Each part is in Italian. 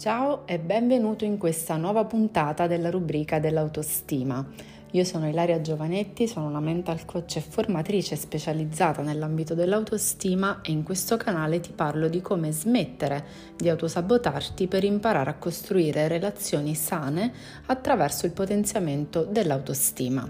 Ciao e benvenuto in questa nuova puntata della rubrica dell'autostima. Io sono Ilaria Giovanetti, sono una mental coach e formatrice specializzata nell'ambito dell'autostima e in questo canale ti parlo di come smettere di autosabotarti per imparare a costruire relazioni sane attraverso il potenziamento dell'autostima.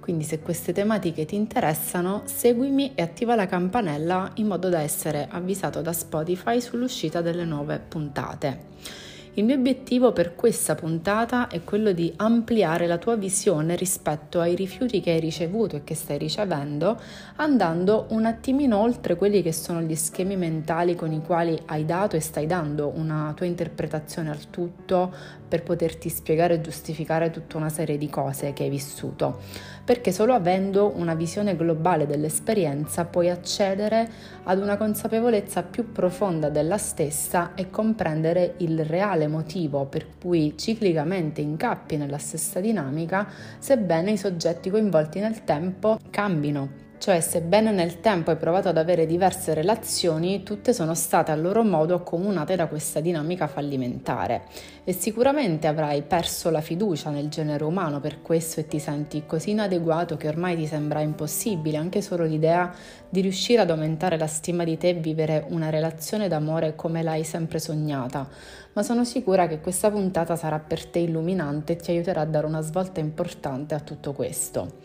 Quindi se queste tematiche ti interessano, seguimi e attiva la campanella in modo da essere avvisato da Spotify sull'uscita delle nuove puntate. Il mio obiettivo per questa puntata è quello di ampliare la tua visione rispetto ai rifiuti che hai ricevuto e che stai ricevendo, andando un attimino oltre quelli che sono gli schemi mentali con i quali hai dato e stai dando una tua interpretazione al tutto per poterti spiegare e giustificare tutta una serie di cose che hai vissuto. Perché solo avendo una visione globale dell'esperienza puoi accedere ad una consapevolezza più profonda della stessa e comprendere il reale reale motivo per cui ciclicamente incappi nella stessa dinamica, sebbene i soggetti coinvolti nel tempo cambino cioè sebbene nel tempo hai provato ad avere diverse relazioni, tutte sono state a loro modo accomunate da questa dinamica fallimentare e sicuramente avrai perso la fiducia nel genere umano per questo e ti senti così inadeguato che ormai ti sembra impossibile anche solo l'idea di riuscire ad aumentare la stima di te e vivere una relazione d'amore come l'hai sempre sognata. Ma sono sicura che questa puntata sarà per te illuminante e ti aiuterà a dare una svolta importante a tutto questo.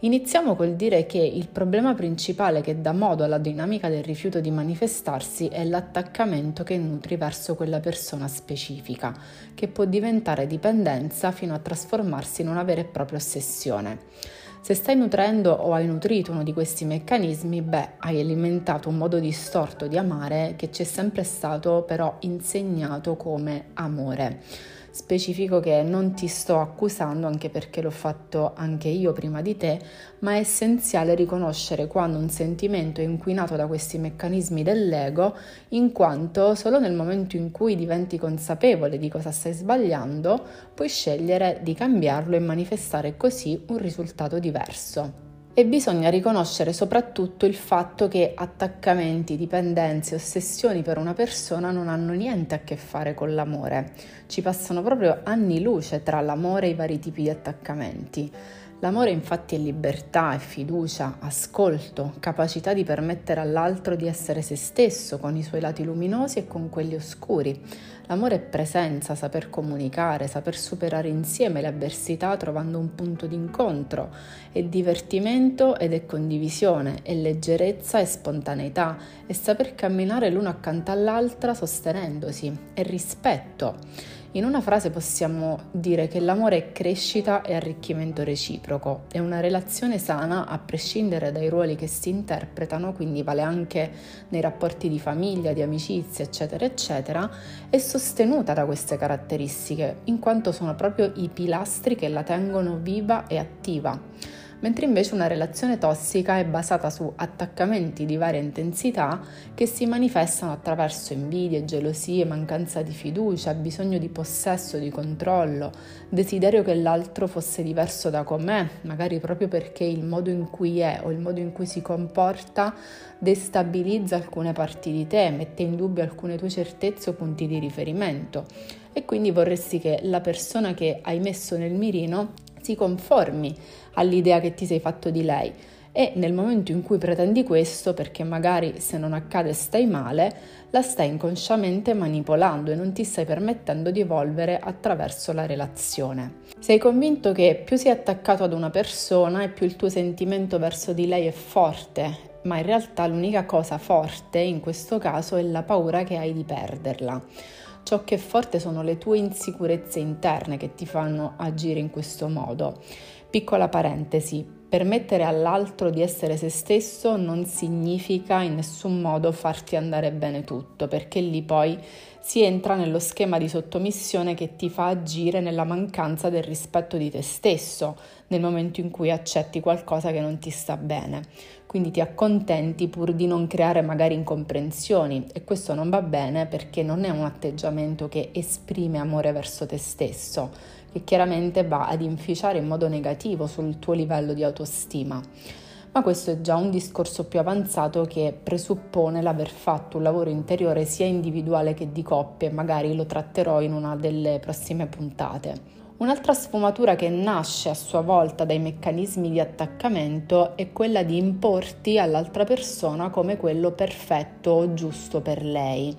Iniziamo col dire che il problema principale che dà modo alla dinamica del rifiuto di manifestarsi è l'attaccamento che nutri verso quella persona specifica, che può diventare dipendenza fino a trasformarsi in una vera e propria ossessione. Se stai nutrendo o hai nutrito uno di questi meccanismi, beh, hai alimentato un modo distorto di amare che ci è sempre stato però insegnato come amore specifico che non ti sto accusando anche perché l'ho fatto anche io prima di te, ma è essenziale riconoscere quando un sentimento è inquinato da questi meccanismi dell'ego, in quanto solo nel momento in cui diventi consapevole di cosa stai sbagliando, puoi scegliere di cambiarlo e manifestare così un risultato diverso e bisogna riconoscere soprattutto il fatto che attaccamenti, dipendenze, ossessioni per una persona non hanno niente a che fare con l'amore. Ci passano proprio anni luce tra l'amore e i vari tipi di attaccamenti. L'amore infatti è libertà, è fiducia, ascolto, capacità di permettere all'altro di essere se stesso con i suoi lati luminosi e con quelli oscuri. L'amore è presenza, saper comunicare, saper superare insieme le avversità trovando un punto d'incontro, è divertimento ed è condivisione, è leggerezza e spontaneità, è saper camminare l'uno accanto all'altra sostenendosi, è rispetto. In una frase possiamo dire che l'amore è crescita e arricchimento reciproco, è una relazione sana a prescindere dai ruoli che si interpretano, quindi vale anche nei rapporti di famiglia, di amicizia, eccetera, eccetera, è sostenuta da queste caratteristiche, in quanto sono proprio i pilastri che la tengono viva e attiva mentre invece una relazione tossica è basata su attaccamenti di varia intensità che si manifestano attraverso invidie, gelosie, mancanza di fiducia, bisogno di possesso, di controllo, desiderio che l'altro fosse diverso da com'è, magari proprio perché il modo in cui è o il modo in cui si comporta destabilizza alcune parti di te, mette in dubbio alcune tue certezze o punti di riferimento. E quindi vorresti che la persona che hai messo nel mirino si conformi all'idea che ti sei fatto di lei e nel momento in cui pretendi questo, perché magari se non accade stai male, la stai inconsciamente manipolando e non ti stai permettendo di evolvere attraverso la relazione. Sei convinto che più sei attaccato ad una persona e più il tuo sentimento verso di lei è forte, ma in realtà l'unica cosa forte in questo caso è la paura che hai di perderla. Ciò che è forte sono le tue insicurezze interne che ti fanno agire in questo modo. Piccola parentesi, permettere all'altro di essere se stesso non significa in nessun modo farti andare bene tutto, perché lì poi si entra nello schema di sottomissione che ti fa agire nella mancanza del rispetto di te stesso nel momento in cui accetti qualcosa che non ti sta bene. Quindi ti accontenti pur di non creare magari incomprensioni e questo non va bene perché non è un atteggiamento che esprime amore verso te stesso, che chiaramente va ad inficiare in modo negativo sul tuo livello di autostima. ma questo è già un discorso più avanzato che presuppone l'aver fatto un lavoro interiore sia individuale che di coppia e magari lo tratterò in una delle prossime puntate. Un'altra sfumatura che nasce a sua volta dai meccanismi di attaccamento è quella di importi all'altra persona come quello perfetto o giusto per lei.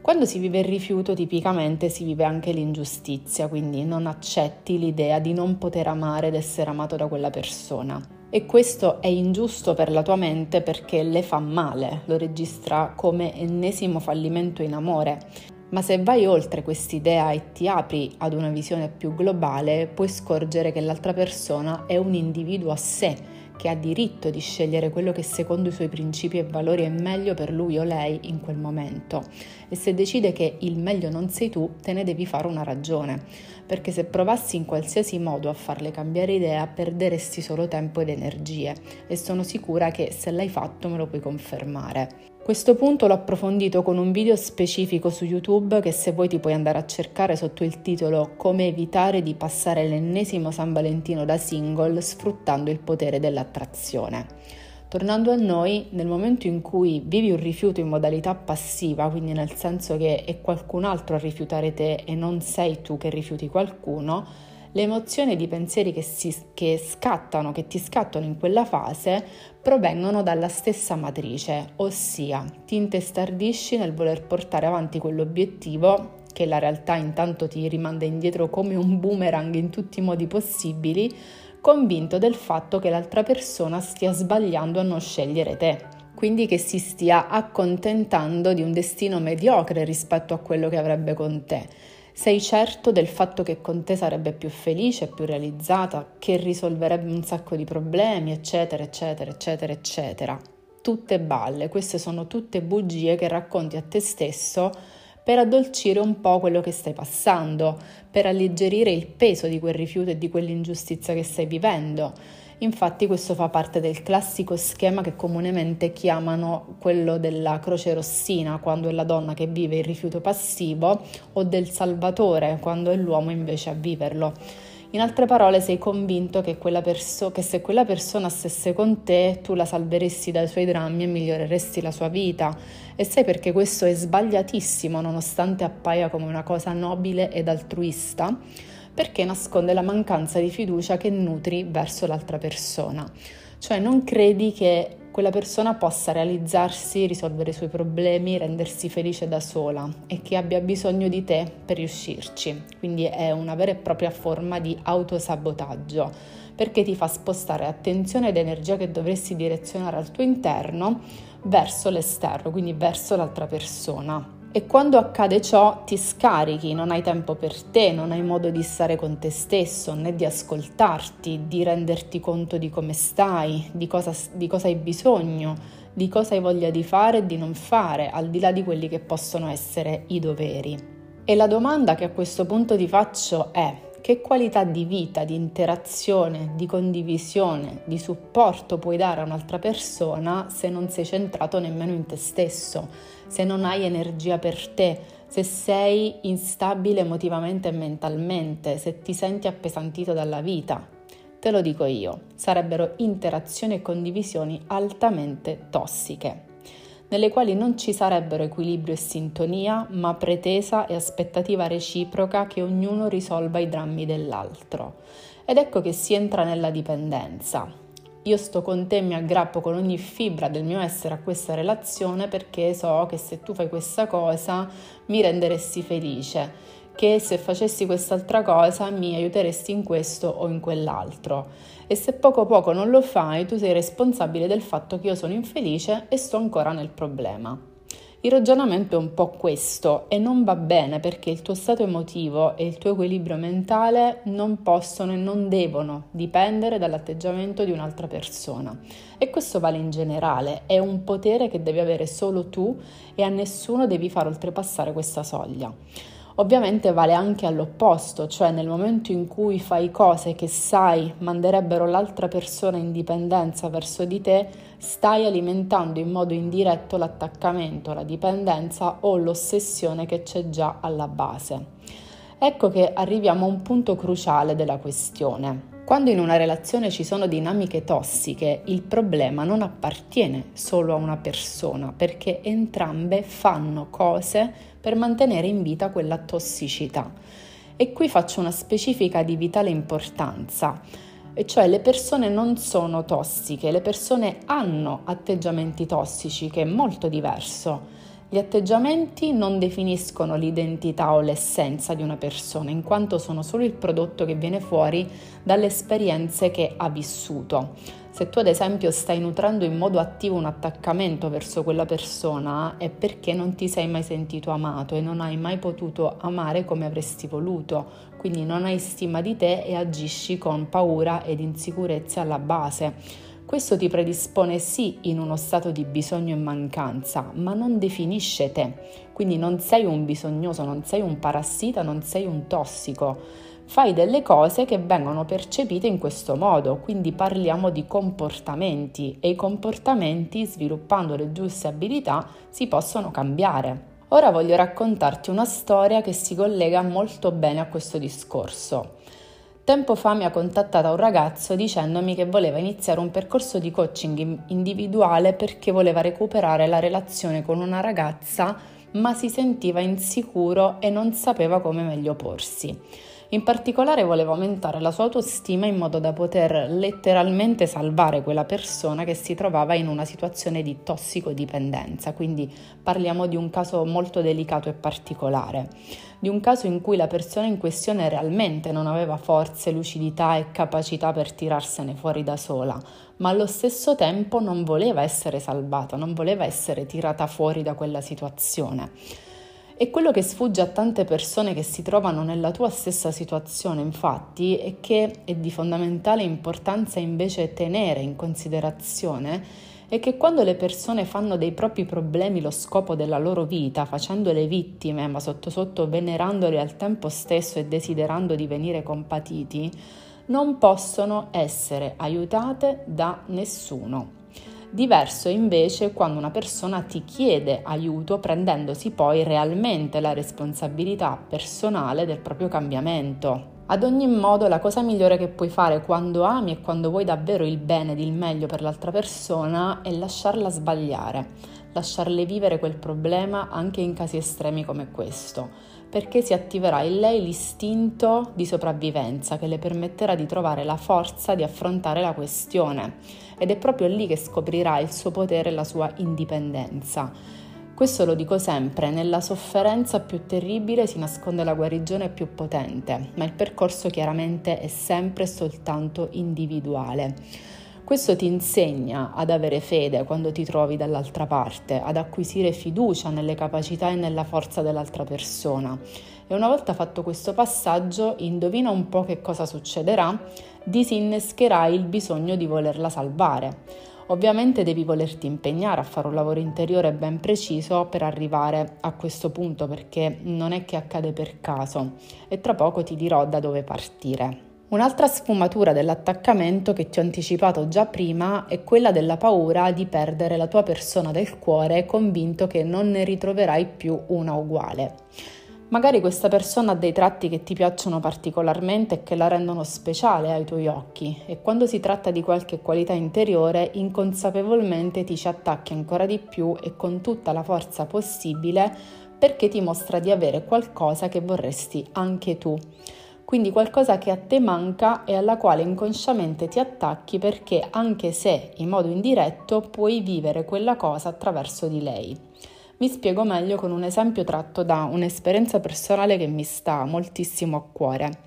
Quando si vive il rifiuto tipicamente si vive anche l'ingiustizia, quindi non accetti l'idea di non poter amare ed essere amato da quella persona. E questo è ingiusto per la tua mente perché le fa male, lo registra come ennesimo fallimento in amore. Ma se vai oltre quest'idea e ti apri ad una visione più globale, puoi scorgere che l'altra persona è un individuo a sé che ha diritto di scegliere quello che secondo i suoi principi e valori è meglio per lui o lei in quel momento. E se decide che il meglio non sei tu, te ne devi fare una ragione, perché se provassi in qualsiasi modo a farle cambiare idea, perderesti solo tempo ed energie e sono sicura che se l'hai fatto me lo puoi confermare. Questo punto l'ho approfondito con un video specifico su YouTube che se vuoi ti puoi andare a cercare sotto il titolo Come evitare di passare l'ennesimo San Valentino da single sfruttando il potere dell'attrazione. Tornando a noi, nel momento in cui vivi un rifiuto in modalità passiva, quindi nel senso che è qualcun altro a rifiutare te e non sei tu che rifiuti qualcuno, le emozioni ed i pensieri che, si, che scattano, che ti scattano in quella fase, provengono dalla stessa matrice, ossia ti intestardisci nel voler portare avanti quell'obiettivo che la realtà intanto ti rimanda indietro come un boomerang in tutti i modi possibili, convinto del fatto che l'altra persona stia sbagliando a non scegliere te. Quindi che si stia accontentando di un destino mediocre rispetto a quello che avrebbe con te sei certo del fatto che con te sarebbe più felice, più realizzata, che risolverebbe un sacco di problemi, eccetera, eccetera, eccetera, eccetera. Tutte balle, queste sono tutte bugie che racconti a te stesso per addolcire un po' quello che stai passando, per alleggerire il peso di quel rifiuto e di quell'ingiustizia che stai vivendo Infatti questo fa parte del classico schema che comunemente chiamano quello della croce rossina, quando è la donna che vive il rifiuto passivo, o del salvatore, quando è l'uomo invece a viverlo. In altre parole, sei convinto che, perso- che, se quella persona stesse con te, tu la salveresti dai suoi drammi e miglioreresti la sua vita. E sai perché questo è sbagliatissimo, nonostante appaia come una cosa nobile ed altruista? Perché nasconde la mancanza di fiducia che nutri verso l'altra persona. Cioè non credi che quella persona possa realizzarsi, risolvere i suoi problemi, rendersi felice da sola e che abbia bisogno di te per riuscirci. Quindi è una vera e propria forma di autosabotaggio perché ti fa spostare attenzione ed energia che dovresti direzionare al tuo interno verso l'esterno, quindi verso l'altra persona. E quando accade ciò ti scarichi, non hai tempo per te, non hai modo di stare con te stesso, né di ascoltarti, di renderti conto di come stai, di cosa, di cosa hai bisogno, di cosa hai voglia di fare e di non fare, al di là di quelli che possono essere i doveri. E la domanda che a questo punto ti faccio è che qualità di vita, di interazione, di condivisione, di supporto puoi dare a un'altra persona se non sei centrato nemmeno in te stesso, se non hai energia per te, se sei instabile emotivamente e mentalmente, se ti senti appesantito dalla vita. Te lo dico io, sarebbero interazioni e condivisioni altamente tossiche nelle quali non ci sarebbero equilibrio e sintonia, ma pretesa e aspettativa reciproca che ognuno risolva i drammi dell'altro. Ed ecco che si entra nella dipendenza. Io sto con te, mi aggrappo con ogni fibra del mio essere a questa relazione perché so che se tu fai questa cosa mi renderesti felice che se facessi quest'altra cosa mi aiuteresti in questo o in quell'altro. E se poco poco non lo fai, tu sei responsabile del fatto che io sono infelice e sto ancora nel problema. Il ragionamento è un po' questo e non va bene perché il tuo stato emotivo e il tuo equilibrio mentale non possono e non devono dipendere dall'atteggiamento di un'altra persona. E questo vale in generale, è un potere che devi avere solo tu e a nessuno devi far oltrepassare questa soglia. Ovviamente vale anche all'opposto, cioè nel momento in cui fai cose che sai manderebbero l'altra persona in dipendenza verso di te, stai alimentando in modo indiretto l'attaccamento, la dipendenza o l'ossessione che c'è già alla base. Ecco che arriviamo a un punto cruciale della questione. Quando in una relazione ci sono dinamiche tossiche, il problema non appartiene solo a una persona, perché entrambe fanno cose per mantenere in vita quella tossicità. E qui faccio una specifica di vitale importanza, e cioè le persone non sono tossiche, le persone hanno atteggiamenti tossici, che è molto diverso. Gli atteggiamenti non definiscono l'identità o l'essenza di una persona, in quanto sono solo il prodotto che viene fuori dalle esperienze che ha vissuto. Se tu ad esempio stai nutrendo in modo attivo un attaccamento verso quella persona è perché non ti sei mai sentito amato e non hai mai potuto amare come avresti voluto, quindi non hai stima di te e agisci con paura ed insicurezze alla base. Questo ti predispone sì in uno stato di bisogno e mancanza, ma non definisce te. Quindi non sei un bisognoso, non sei un parassita, non sei un tossico. Fai delle cose che vengono percepite in questo modo, quindi parliamo di comportamenti e i comportamenti, sviluppando le giuste abilità, si possono cambiare. Ora voglio raccontarti una storia che si collega molto bene a questo discorso. Tempo fa mi ha contattata un ragazzo dicendomi che voleva iniziare un percorso di coaching individuale perché voleva recuperare la relazione con una ragazza ma si sentiva insicuro e non sapeva come meglio porsi. In particolare voleva aumentare la sua autostima in modo da poter letteralmente salvare quella persona che si trovava in una situazione di tossicodipendenza, quindi parliamo di un caso molto delicato e particolare, di un caso in cui la persona in questione realmente non aveva forze, lucidità e capacità per tirarsene fuori da sola, ma allo stesso tempo non voleva essere salvata, non voleva essere tirata fuori da quella situazione. E quello che sfugge a tante persone che si trovano nella tua stessa situazione, infatti, è che è di fondamentale importanza invece tenere in considerazione è che quando le persone fanno dei propri problemi lo scopo della loro vita, facendole vittime, ma sotto sotto venerandole al tempo stesso e desiderando di venire compatiti, non possono essere aiutate da nessuno. Diverso invece quando una persona ti chiede aiuto prendendosi poi realmente la responsabilità personale del proprio cambiamento. Ad ogni modo, la cosa migliore che puoi fare quando ami e quando vuoi davvero il bene ed il meglio per l'altra persona è lasciarla sbagliare, lasciarle vivere quel problema anche in casi estremi come questo, perché si attiverà in lei l'istinto di sopravvivenza che le permetterà di trovare la forza di affrontare la questione ed è proprio lì che scoprirà il suo potere e la sua indipendenza. Questo lo dico sempre, nella sofferenza più terribile si nasconde la guarigione più potente, ma il percorso chiaramente è sempre soltanto individuale. Questo ti insegna ad avere fede quando ti trovi dall'altra parte, ad acquisire fiducia nelle capacità e nella forza dell'altra persona. E una volta fatto questo passaggio, indovina un po' che cosa succederà? disinnescherai il bisogno di volerla salvare. Ovviamente devi volerti impegnare a fare un lavoro interiore ben preciso per arrivare a questo punto perché non è che accade per caso e tra poco ti dirò da dove partire. Un'altra sfumatura dell'attaccamento che ti ho anticipato già prima è quella della paura di perdere la tua persona del cuore convinto che non ne ritroverai più una uguale. Magari questa persona ha dei tratti che ti piacciono particolarmente e che la rendono speciale ai tuoi occhi e quando si tratta di qualche qualità interiore inconsapevolmente ti ci attacchi ancora di più e con tutta la forza possibile perché ti mostra di avere qualcosa che vorresti anche tu. Quindi qualcosa che a te manca e alla quale inconsciamente ti attacchi perché anche se in modo indiretto puoi vivere quella cosa attraverso di lei. Mi spiego meglio con un esempio tratto da un'esperienza personale che mi sta moltissimo a cuore.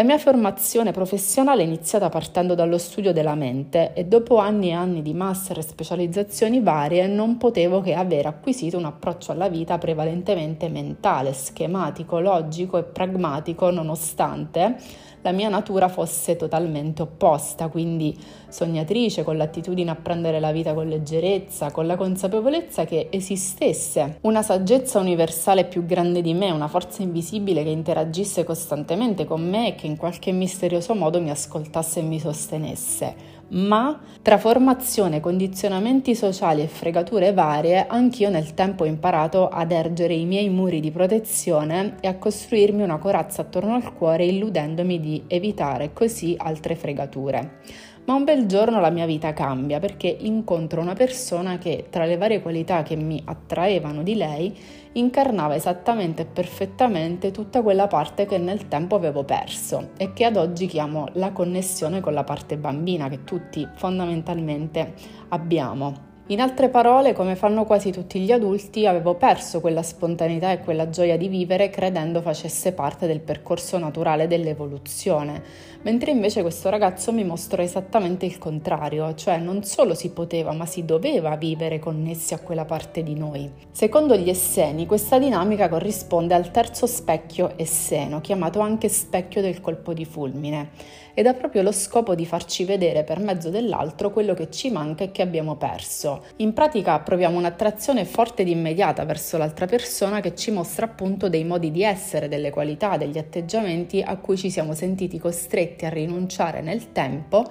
La mia formazione professionale è iniziata partendo dallo studio della mente e dopo anni e anni di master e specializzazioni varie non potevo che aver acquisito un approccio alla vita prevalentemente mentale, schematico, logico e pragmatico nonostante la mia natura fosse totalmente opposta, quindi sognatrice, con l'attitudine a prendere la vita con leggerezza, con la consapevolezza che esistesse una saggezza universale più grande di me, una forza invisibile che interagisse costantemente con me e che in qualche misterioso modo mi ascoltasse e mi sostenesse, ma tra formazione, condizionamenti sociali e fregature varie, anch'io nel tempo ho imparato ad ergere i miei muri di protezione e a costruirmi una corazza attorno al cuore illudendomi di evitare così altre fregature. Ma un bel giorno la mia vita cambia perché incontro una persona che tra le varie qualità che mi attraevano di lei incarnava esattamente e perfettamente tutta quella parte che nel tempo avevo perso e che ad oggi chiamo la connessione con la parte bambina che tutti fondamentalmente abbiamo. In altre parole, come fanno quasi tutti gli adulti, avevo perso quella spontaneità e quella gioia di vivere credendo facesse parte del percorso naturale dell'evoluzione, mentre invece questo ragazzo mi mostrò esattamente il contrario, cioè non solo si poteva, ma si doveva vivere connessi a quella parte di noi. Secondo gli esseni, questa dinamica corrisponde al terzo specchio esseno, chiamato anche specchio del colpo di fulmine, ed ha proprio lo scopo di farci vedere per mezzo dell'altro quello che ci manca e che abbiamo perso. In pratica proviamo un'attrazione forte ed immediata verso l'altra persona che ci mostra appunto dei modi di essere, delle qualità, degli atteggiamenti a cui ci siamo sentiti costretti a rinunciare nel tempo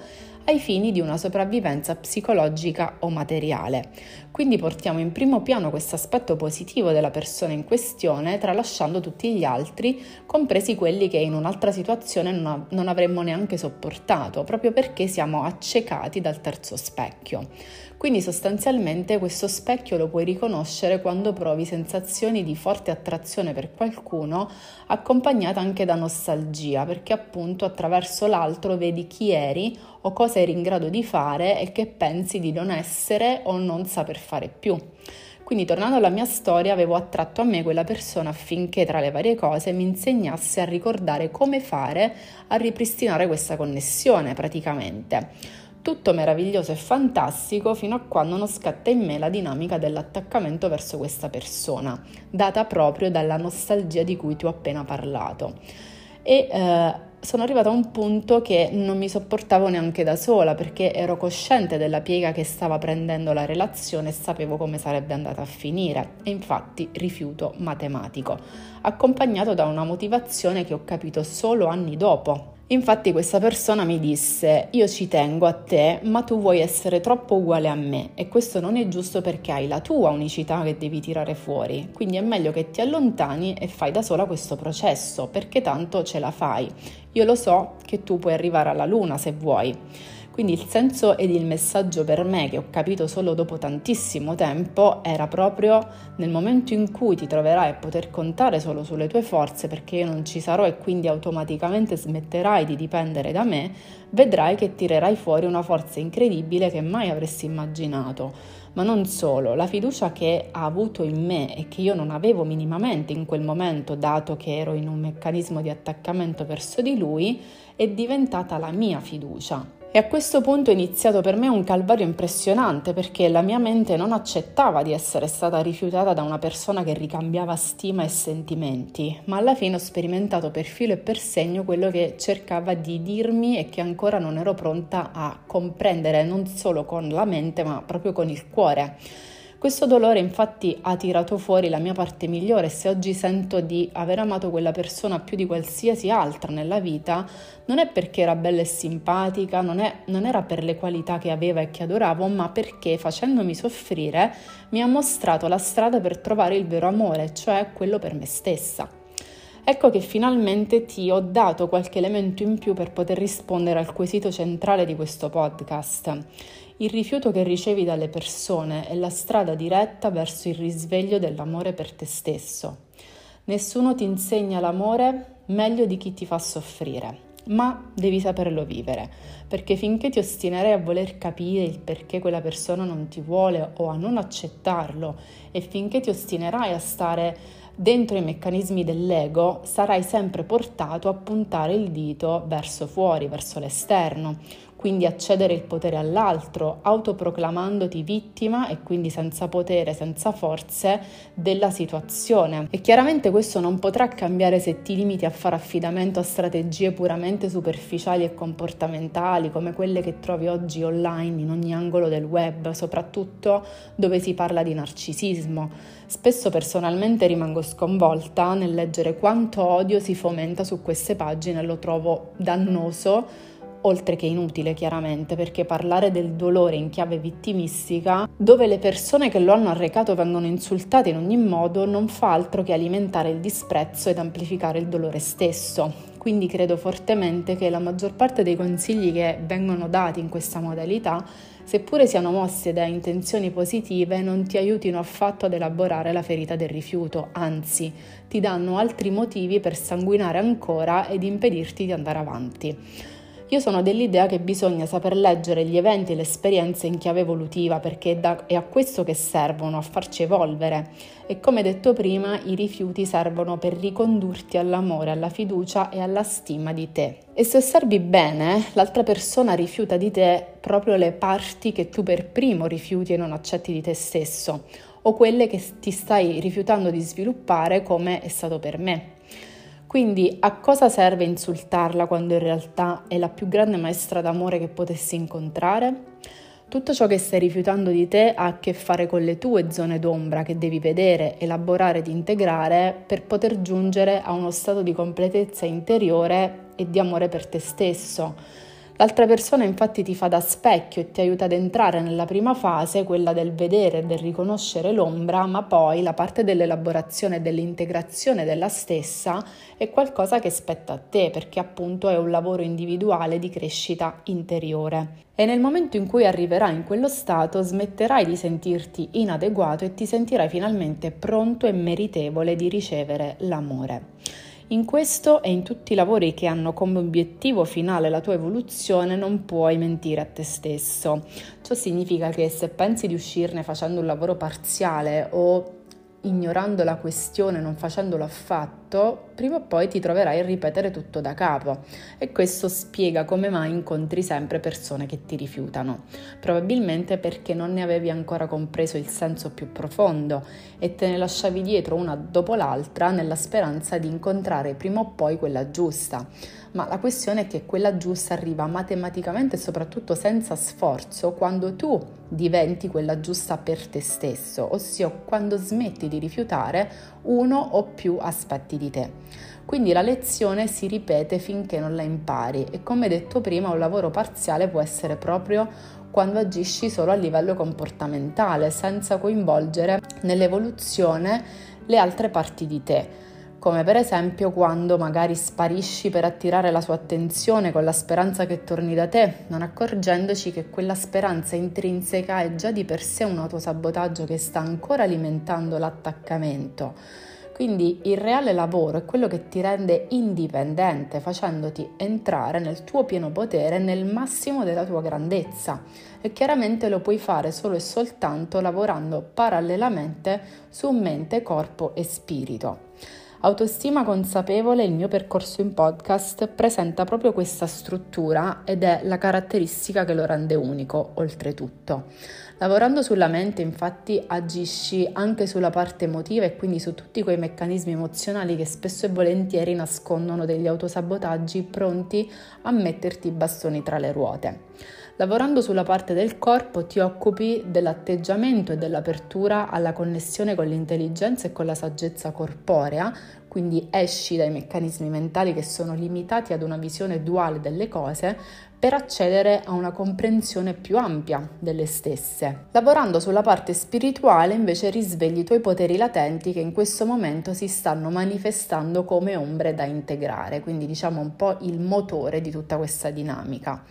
ai fini di una sopravvivenza psicologica o materiale. Quindi portiamo in primo piano questo aspetto positivo della persona in questione, tralasciando tutti gli altri, compresi quelli che in un'altra situazione non, non avremmo neanche sopportato, proprio perché siamo accecati dal terzo specchio. Quindi sostanzialmente questo specchio lo puoi riconoscere quando provi sensazioni di forte attrazione per qualcuno accompagnata anche da nostalgia, perché appunto attraverso l'altro vedi chi eri o cosa eri in grado di fare e che pensi di non essere o non saper fare più. Quindi tornando alla mia storia avevo attratto a me quella persona affinché tra le varie cose mi insegnasse a ricordare come fare a ripristinare questa connessione praticamente. Tutto meraviglioso e fantastico fino a quando non scatta in me la dinamica dell'attaccamento verso questa persona, data proprio dalla nostalgia di cui ti ho appena parlato. E eh, sono arrivata a un punto che non mi sopportavo neanche da sola perché ero cosciente della piega che stava prendendo la relazione e sapevo come sarebbe andata a finire. E infatti rifiuto matematico, accompagnato da una motivazione che ho capito solo anni dopo Infatti questa persona mi disse io ci tengo a te ma tu vuoi essere troppo uguale a me e questo non è giusto perché hai la tua unicità che devi tirare fuori, quindi è meglio che ti allontani e fai da sola questo processo perché tanto ce la fai. Io lo so che tu puoi arrivare alla luna se vuoi. Quindi il senso ed il messaggio per me, che ho capito solo dopo tantissimo tempo, era proprio nel momento in cui ti troverai a poter contare solo sulle tue forze, perché io non ci sarò e quindi automaticamente smetterai di dipendere da me, vedrai che tirerai fuori una forza incredibile che mai avresti immaginato. Ma non solo, la fiducia che ha avuto in me e che io non avevo minimamente in quel momento, dato che ero in un meccanismo di attaccamento verso di lui, è diventata la mia fiducia e a questo punto è iniziato per me un calvario impressionante perché la mia mente non accettava di essere stata rifiutata da una persona che ricambiava stima e sentimenti, ma alla fine ho sperimentato per filo e per segno quello che cercava di dirmi e che ancora non ero pronta a comprendere non solo con la mente ma proprio con il cuore. Questo dolore infatti ha tirato fuori la mia parte migliore e se oggi sento di aver amato quella persona più di qualsiasi altra nella vita, non è perché era bella e simpatica, non, è, non era per le qualità che aveva e che adoravo, ma perché facendomi soffrire mi ha mostrato la strada per trovare il vero amore, cioè quello per me stessa. Ecco che finalmente ti ho dato qualche elemento in più per poter rispondere al quesito centrale di questo podcast. Il rifiuto che ricevi dalle persone è la strada diretta verso il risveglio dell'amore per te stesso. Nessuno ti insegna l'amore meglio di chi ti fa soffrire, ma devi saperlo vivere, perché finché ti ostinerai a voler capire il perché quella persona non ti vuole o a non accettarlo e finché ti ostinerai a stare dentro i meccanismi dell'ego sarai sempre portato a puntare il dito verso fuori, verso l'esterno, quindi accedere il potere all'altro, autoproclamandoti vittima e quindi senza potere, senza forze della situazione. E chiaramente questo non potrà cambiare se ti limiti a fare affidamento a strategie puramente superficiali e comportamentali come quelle che trovi oggi online in ogni angolo del web, soprattutto dove si parla di narcisismo. Spesso personalmente rimango sconvolta nel leggere quanto odio si fomenta su queste pagine, lo trovo dannoso oltre che inutile chiaramente, perché parlare del dolore in chiave vittimistica, dove le persone che lo hanno arrecato vengono insultate in ogni modo, non fa altro che alimentare il disprezzo ed amplificare il dolore stesso. Quindi credo fortemente che la maggior parte dei consigli che vengono dati in questa modalità, seppure siano mossi da intenzioni positive, non ti aiutino affatto ad elaborare la ferita del rifiuto, anzi ti danno altri motivi per sanguinare ancora ed impedirti di andare avanti. Io sono dell'idea che bisogna saper leggere gli eventi e le esperienze in chiave evolutiva perché è, da, è, a questo che servono, a farci evolvere. E come detto prima, i rifiuti servono per ricondurti all'amore, alla fiducia e alla stima di te. E se osservi bene, l'altra persona rifiuta di te proprio le parti che tu per primo rifiuti e non accetti di te stesso, o quelle che ti stai rifiutando di sviluppare come è stato per me. Quindi a cosa serve insultarla quando in realtà è la più grande maestra d'amore che potessi incontrare? Tutto ciò che stai rifiutando di te ha a che fare con le tue zone d'ombra che devi vedere, elaborare ed integrare per poter giungere a uno stato di completezza interiore e di amore per te stesso L'altra persona infatti ti fa da specchio e ti aiuta ad entrare nella prima fase, quella del vedere e del riconoscere l'ombra, ma poi la parte dell'elaborazione e dell'integrazione della stessa è qualcosa che spetta a te, perché appunto è un lavoro individuale di crescita interiore. E nel momento in cui arriverai in quello stato smetterai di sentirti inadeguato e ti sentirai finalmente pronto e meritevole di ricevere l'amore. In questo e in tutti i lavori che hanno come obiettivo finale la tua evoluzione non puoi mentire a te stesso. Ciò significa che se pensi di uscirne facendo un lavoro parziale o ignorando la questione, non facendolo affatto, prima o poi ti troverai a ripetere tutto da capo. E questo spiega come mai incontri sempre persone che ti rifiutano, probabilmente perché non ne avevi ancora compreso il senso più profondo e te ne lasciavi dietro una dopo l'altra nella speranza di incontrare prima o poi quella giusta. Ma la questione è che quella giusta arriva matematicamente e soprattutto senza sforzo quando tu diventi quella giusta per te stesso, ossia quando smetti di rifiutare uno o più aspetti di te. Quindi la lezione si ripete finché non la impari e come detto prima un lavoro parziale può essere proprio quando agisci solo a livello comportamentale, senza coinvolgere nell'evoluzione le altre parti di te come per esempio quando magari sparisci per attirare la sua attenzione con la speranza che torni da te, non accorgendoci che quella speranza intrinseca è già di per sé un autosabotaggio che sta ancora alimentando l'attaccamento. Quindi il reale lavoro è quello che ti rende indipendente, facendoti entrare nel tuo pieno potere, nel massimo della tua grandezza. E chiaramente lo puoi fare solo e soltanto lavorando parallelamente su mente, corpo e spirito. Autostima consapevole, il mio percorso in podcast, presenta proprio questa struttura ed è la caratteristica che lo rende unico, oltretutto. Lavorando sulla mente, infatti, agisci anche sulla parte emotiva e quindi su tutti quei meccanismi emozionali che spesso e volentieri nascondono degli autosabotaggi pronti a metterti i bastoni tra le ruote. Lavorando sulla parte del corpo ti occupi dell'atteggiamento e dell'apertura alla connessione con l'intelligenza e con la saggezza corporea, quindi esci dai meccanismi mentali che sono limitati ad una visione duale delle cose per accedere a una comprensione più ampia delle stesse. Lavorando sulla parte spirituale invece risvegli i tuoi poteri latenti che in questo momento si stanno manifestando come ombre da integrare, quindi diciamo un po' il motore di tutta questa dinamica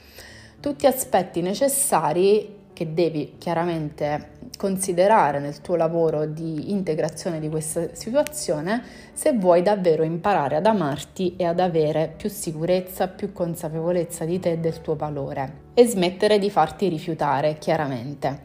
tutti aspetti necessari che devi chiaramente considerare nel tuo lavoro di integrazione di questa situazione se vuoi davvero imparare ad amarti e ad avere più sicurezza, più consapevolezza di te e del tuo valore e smettere di farti rifiutare chiaramente.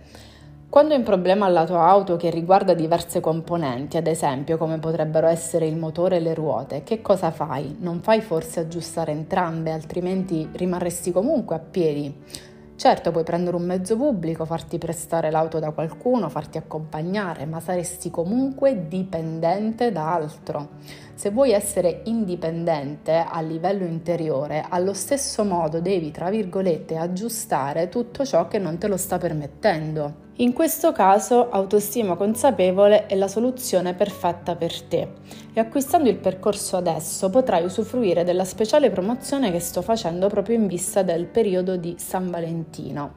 Quando hai un problema alla tua auto che riguarda diverse componenti, ad esempio come potrebbero essere il motore e le ruote, che cosa fai? Non fai forse aggiustare entrambe, altrimenti rimarresti comunque a piedi? Certo, puoi prendere un mezzo pubblico, farti prestare l'auto da qualcuno, farti accompagnare, ma saresti comunque dipendente da altro. Se vuoi essere indipendente a livello interiore, allo stesso modo devi, tra virgolette, aggiustare tutto ciò che non te lo sta permettendo. In questo caso, autostima consapevole è la soluzione perfetta per te e acquistando il percorso adesso potrai usufruire della speciale promozione che sto facendo proprio in vista del periodo di San Valentino.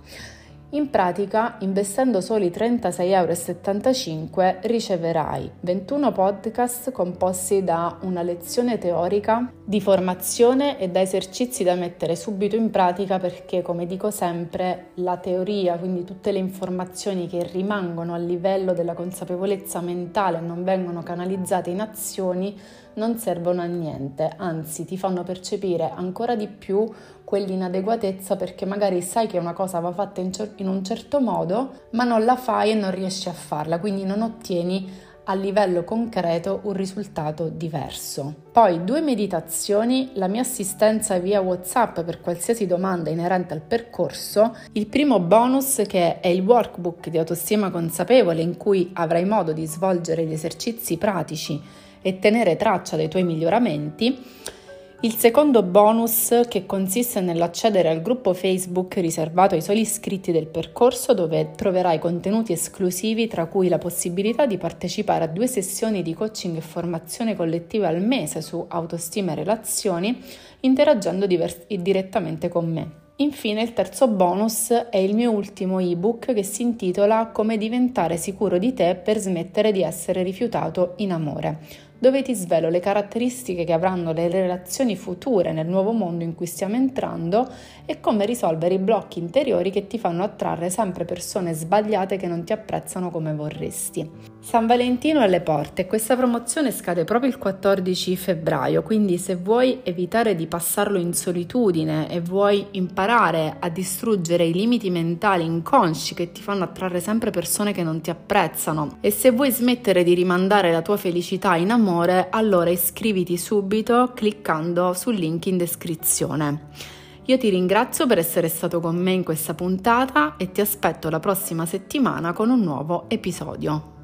In pratica, investendo soli 36,75 euro, riceverai 21 podcast composti da una lezione teorica di formazione e da esercizi da mettere subito in pratica perché, come dico sempre, la teoria, quindi tutte le informazioni che rimangono a livello della consapevolezza mentale e non vengono canalizzate in azioni, non servono a niente, anzi ti fanno percepire ancora di più quell'inadeguatezza perché magari sai che una cosa va fatta in, cer- in un certo modo, ma non la fai e non riesci a farla, quindi non ottieni a livello concreto un risultato diverso. Poi due meditazioni, la mia assistenza via WhatsApp per qualsiasi domanda inerente al percorso, il primo bonus che è il workbook di autostima consapevole in cui avrai modo di svolgere gli esercizi pratici e tenere traccia dei tuoi miglioramenti il secondo bonus che consiste nell'accedere al gruppo Facebook riservato ai soli iscritti del percorso dove troverai contenuti esclusivi tra cui la possibilità di partecipare a due sessioni di coaching e formazione collettiva al mese su autostima e relazioni interagendo divers- direttamente con me. Infine il terzo bonus è il mio ultimo ebook che si intitola Come diventare sicuro di te per smettere di essere rifiutato in amore dove ti svelo le caratteristiche che avranno le relazioni future nel nuovo mondo in cui stiamo entrando e come risolvere i blocchi interiori che ti fanno attrarre sempre persone sbagliate che non ti apprezzano come vorresti. San Valentino alle porte questa promozione scade proprio il 14 febbraio, quindi se vuoi evitare di passarlo in solitudine e vuoi imparare a distruggere i limiti mentali inconsci che ti fanno attrarre sempre persone che non ti apprezzano e se vuoi smettere di rimandare la tua felicità in amore, amore, allora iscriviti subito cliccando sul link in descrizione. Io ti ringrazio per essere stato con me in questa puntata e ti aspetto la prossima settimana con un nuovo episodio.